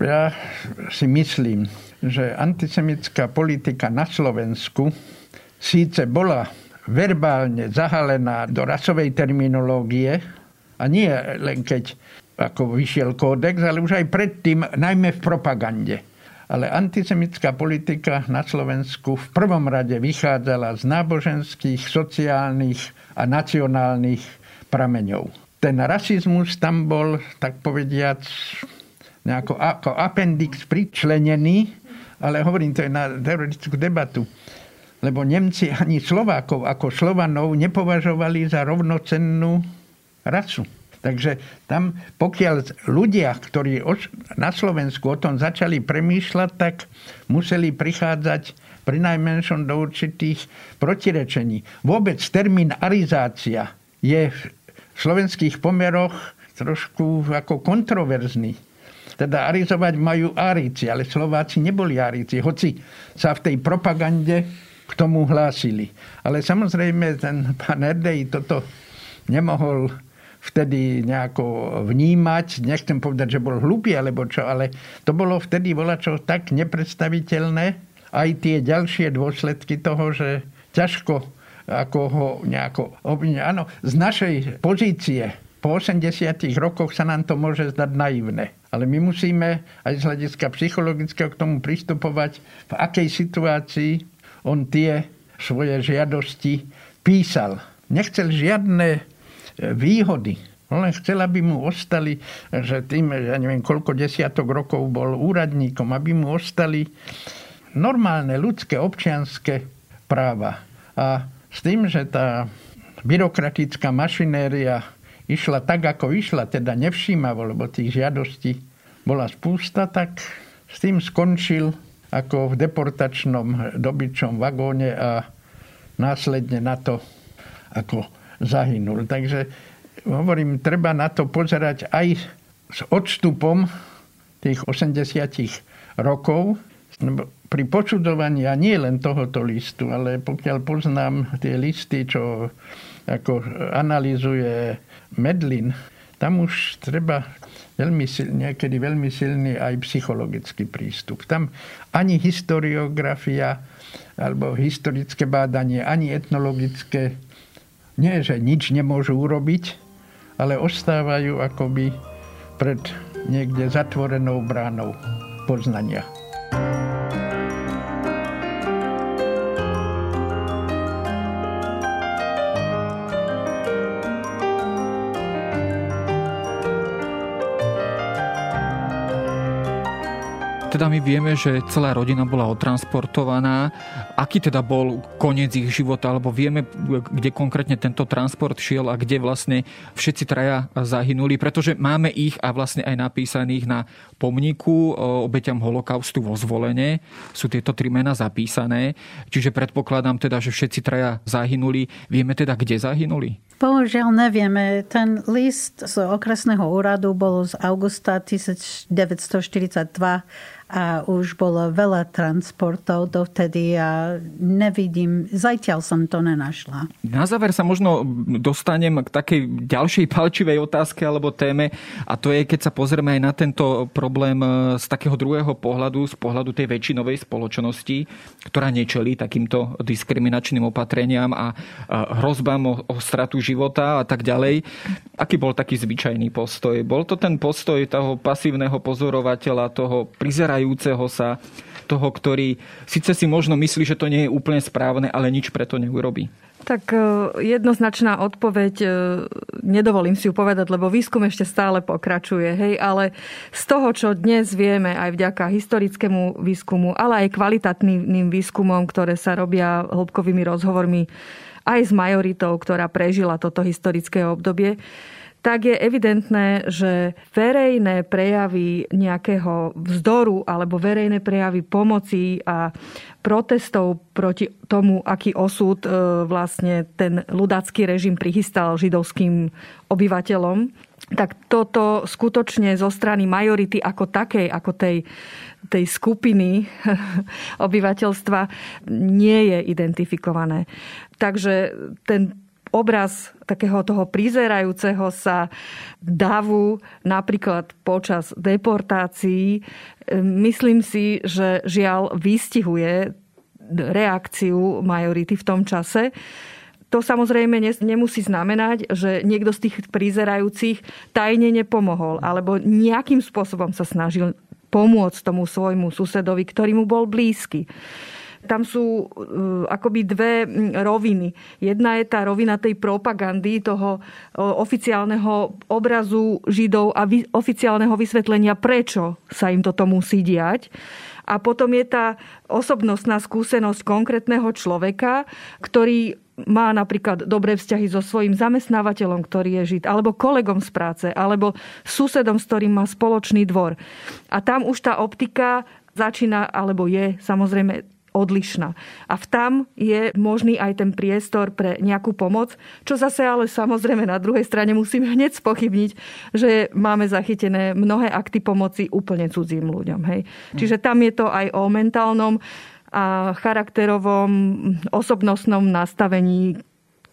Ja si myslím, že antisemická politika na Slovensku síce bola verbálne zahalená do rasovej terminológie a nie len keď ako vyšiel kódex, ale už aj predtým, najmä v propagande ale antisemická politika na Slovensku v prvom rade vychádzala z náboženských, sociálnych a nacionálnych prameňov. Ten rasizmus tam bol, tak povediac, nejako ako appendix pričlenený, ale hovorím, to je na teoretickú debatu. Lebo Nemci ani Slovákov ako Slovanov nepovažovali za rovnocennú rasu. Takže tam, pokiaľ ľudia, ktorí na Slovensku o tom začali premýšľať, tak museli prichádzať pri najmenšom do určitých protirečení. Vôbec termín arizácia je v slovenských pomeroch trošku ako kontroverzný. Teda arizovať majú Aríci, ale Slováci neboli Aríci, hoci sa v tej propagande k tomu hlásili. Ale samozrejme ten pán Erdej toto nemohol vtedy nejako vnímať. Nechcem povedať, že bol hlupý alebo čo, ale to bolo vtedy čo tak nepredstaviteľné. Aj tie ďalšie dôsledky toho, že ťažko ako ho nejako obviniť. Áno, z našej pozície po 80 rokoch sa nám to môže zdať naivné. Ale my musíme aj z hľadiska psychologického k tomu pristupovať, v akej situácii on tie svoje žiadosti písal. Nechcel žiadne výhody. Len chcel, aby mu ostali, že tým, ja neviem, koľko desiatok rokov bol úradníkom, aby mu ostali normálne ľudské, občianské práva. A s tým, že tá byrokratická mašinéria išla tak, ako išla, teda nevšímavo, lebo tých žiadostí bola spústa, tak s tým skončil ako v deportačnom dobyčom vagóne a následne na to ako zahynul. Takže hovorím, treba na to pozerať aj s odstupom tých 80 rokov. Pri počudovaní a nie len tohoto listu, ale pokiaľ poznám tie listy, čo ako analizuje Medlin, tam už treba veľmi silný, niekedy veľmi silný aj psychologický prístup. Tam ani historiografia alebo historické bádanie, ani etnologické nie, že nič nemôžu urobiť, ale ostávajú akoby pred niekde zatvorenou bránou poznania. Teda my vieme, že celá rodina bola odtransportovaná. Aký teda bol koniec ich života, alebo vieme, kde konkrétne tento transport šiel a kde vlastne všetci traja zahynuli, pretože máme ich a vlastne aj napísaných na pomníku obeťam holokaustu vo zvolenie. Sú tieto tri mená zapísané. Čiže predpokladám teda, že všetci traja zahynuli. Vieme teda, kde zahynuli? Bohužiaľ nevieme. Ten list z okresného úradu bol z augusta 1942 a už bolo veľa transportov dovtedy a nevidím, zatiaľ som to nenašla. Na záver sa možno dostanem k takej ďalšej palčivej otázke alebo téme a to je, keď sa pozrieme aj na tento problém e, z takého druhého pohľadu, z pohľadu tej väčšinovej spoločnosti, ktorá nečelí takýmto diskriminačným opatreniam a hrozbám o, o stratu života a tak ďalej. Aký bol taký zvyčajný postoj? Bol to ten postoj toho pasívneho pozorovateľa, toho prizerajúceho starajúceho sa, toho, ktorý síce si možno myslí, že to nie je úplne správne, ale nič preto neurobí? Tak e, jednoznačná odpoveď, e, nedovolím si ju povedať, lebo výskum ešte stále pokračuje, hej, ale z toho, čo dnes vieme aj vďaka historickému výskumu, ale aj kvalitatným výskumom, ktoré sa robia hĺbkovými rozhovormi aj s majoritou, ktorá prežila toto historické obdobie, tak je evidentné, že verejné prejavy nejakého vzdoru alebo verejné prejavy pomoci a protestov proti tomu, aký osud e, vlastne ten ľudácky režim prichystal židovským obyvateľom, tak toto skutočne zo strany majority ako takej, ako tej, tej skupiny obyvateľstva nie je identifikované. Takže ten obraz takého toho prizerajúceho sa davu napríklad počas deportácií, myslím si, že žiaľ vystihuje reakciu majority v tom čase. To samozrejme nemusí znamenať, že niekto z tých prizerajúcich tajne nepomohol alebo nejakým spôsobom sa snažil pomôcť tomu svojmu susedovi, ktorý mu bol blízky tam sú uh, akoby dve roviny. Jedna je tá rovina tej propagandy, toho oficiálneho obrazu Židov a oficiálneho vysvetlenia, prečo sa im toto musí diať. A potom je tá osobnostná skúsenosť konkrétneho človeka, ktorý má napríklad dobré vzťahy so svojím zamestnávateľom, ktorý je žid, alebo kolegom z práce, alebo susedom, s ktorým má spoločný dvor. A tam už tá optika začína, alebo je samozrejme odlišná. A v tam je možný aj ten priestor pre nejakú pomoc, čo zase ale samozrejme na druhej strane musím hneď spochybniť, že máme zachytené mnohé akty pomoci úplne cudzím ľuďom. Hej. Čiže tam je to aj o mentálnom a charakterovom, osobnostnom nastavení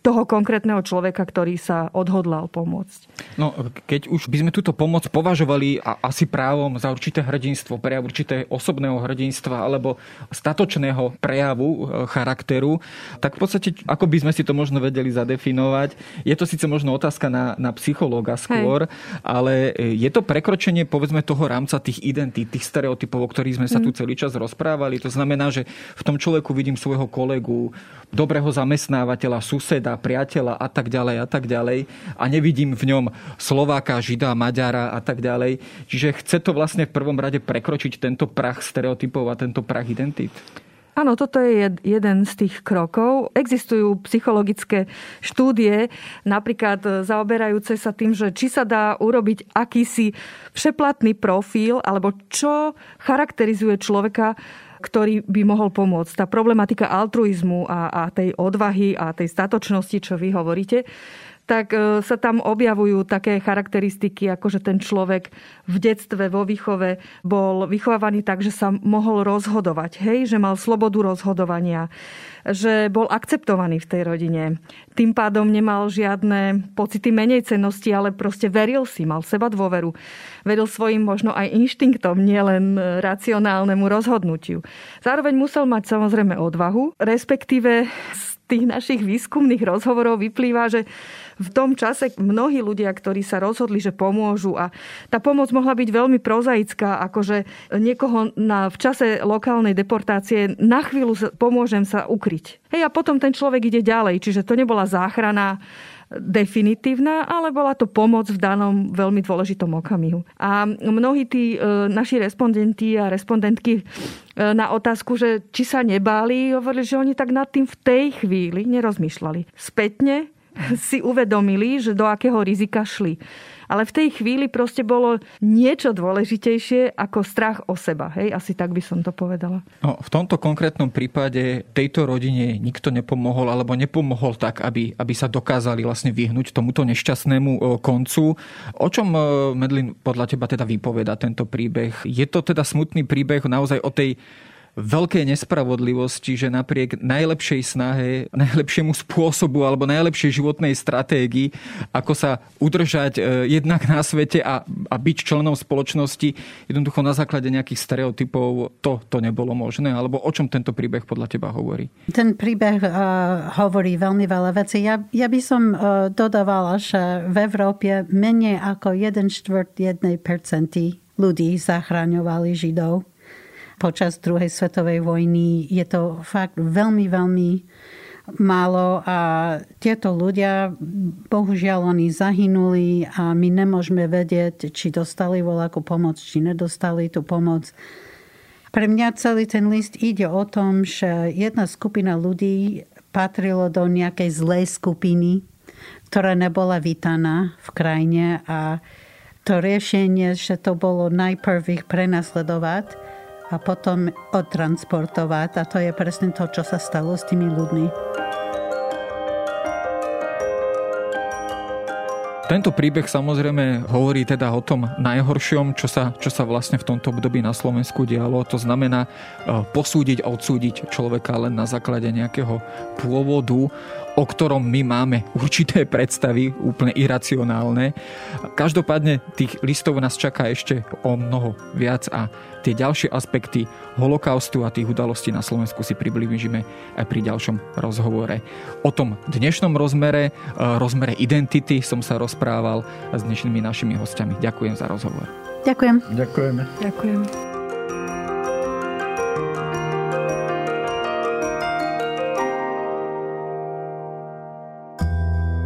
toho konkrétneho človeka, ktorý sa odhodlal pomôcť. No, keď už by sme túto pomoc považovali a asi právom za určité hrdinstvo, prejav určité osobného hrdinstva alebo statočného prejavu e, charakteru, tak v podstate, ako by sme si to možno vedeli zadefinovať, je to síce možno otázka na, na psychológa skôr, Hej. ale je to prekročenie povedzme toho rámca tých identít, tých stereotypov, o ktorých sme sa tu celý čas rozprávali. To znamená, že v tom človeku vidím svojho kolegu, dobrého zamestnávateľa, suseda, priateľa a tak ďalej a tak ďalej a nevidím v ňom Slováka, Žida, Maďara a tak ďalej. Čiže chce to vlastne v prvom rade prekročiť tento prach stereotypov a tento prach identít? Áno, toto je jeden z tých krokov. Existujú psychologické štúdie, napríklad zaoberajúce sa tým, že či sa dá urobiť akýsi všeplatný profil, alebo čo charakterizuje človeka ktorý by mohol pomôcť. Tá problematika altruizmu a, a tej odvahy a tej statočnosti, čo vy hovoríte, tak e, sa tam objavujú také charakteristiky, ako že ten človek v detstve, vo výchove bol vychovávaný tak, že sa mohol rozhodovať, hej, že mal slobodu rozhodovania, že bol akceptovaný v tej rodine. Tým pádom nemal žiadne pocity menej cennosti, ale proste veril si, mal seba dôveru. Veril svojim možno aj inštinktom, nielen racionálnemu rozhodnutiu. Zároveň musel mať samozrejme odvahu, respektíve z tých našich výskumných rozhovorov vyplýva, že v tom čase mnohí ľudia, ktorí sa rozhodli, že pomôžu a tá pomoc mohla byť veľmi prozaická, akože niekoho na, v čase lokálnej deportácie na chvíľu pomôžem sa ukryť. Hej, a potom ten človek ide ďalej, čiže to nebola záchrana definitívna, ale bola to pomoc v danom veľmi dôležitom okamihu. A mnohí tí e, naši respondenti a respondentky e, na otázku, že či sa nebáli, hovorili, že oni tak nad tým v tej chvíli nerozmýšľali. Spätne si uvedomili, že do akého rizika šli. Ale v tej chvíli proste bolo niečo dôležitejšie ako strach o seba. Hej, asi tak by som to povedala. No, v tomto konkrétnom prípade tejto rodine nikto nepomohol alebo nepomohol tak, aby, aby sa dokázali vlastne vyhnúť tomuto nešťastnému koncu. O čom, Medlin, podľa teba teda vypoveda tento príbeh? Je to teda smutný príbeh naozaj o tej veľkej nespravodlivosti, že napriek najlepšej snahe, najlepšiemu spôsobu alebo najlepšej životnej stratégii, ako sa udržať e, jednak na svete a, a byť členom spoločnosti, jednoducho na základe nejakých stereotypov to, to nebolo možné? Alebo o čom tento príbeh podľa teba hovorí? Ten príbeh uh, hovorí veľmi veľa vecí. Ja, ja by som uh, dodávala, že v Európe menej ako 1 čtvrt 1% ľudí zachraňovali Židov počas druhej svetovej vojny. Je to fakt veľmi, veľmi málo a tieto ľudia, bohužiaľ oni zahynuli a my nemôžeme vedieť, či dostali voľakú pomoc, či nedostali tú pomoc. Pre mňa celý ten list ide o tom, že jedna skupina ľudí patrilo do nejakej zlej skupiny, ktorá nebola vítaná v krajine a to riešenie, že to bolo najprv ich prenasledovať, a potom odtransportovať. A to je presne to, čo sa stalo s tými ľuďmi. Tento príbeh samozrejme hovorí teda o tom najhoršom, čo sa, čo sa vlastne v tomto období na Slovensku dialo. To znamená e, posúdiť a odsúdiť človeka len na základe nejakého pôvodu, o ktorom my máme určité predstavy, úplne iracionálne. Každopádne tých listov nás čaká ešte o mnoho viac a tie ďalšie aspekty holokaustu a tých udalostí na Slovensku si priblížime aj pri ďalšom rozhovore. O tom dnešnom rozmere, e, rozmere identity som sa rozprával s dnešnými našimi hostiami. Ďakujem za rozhovor. Ďakujem. Ďakujeme. Ďakujem.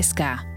SK.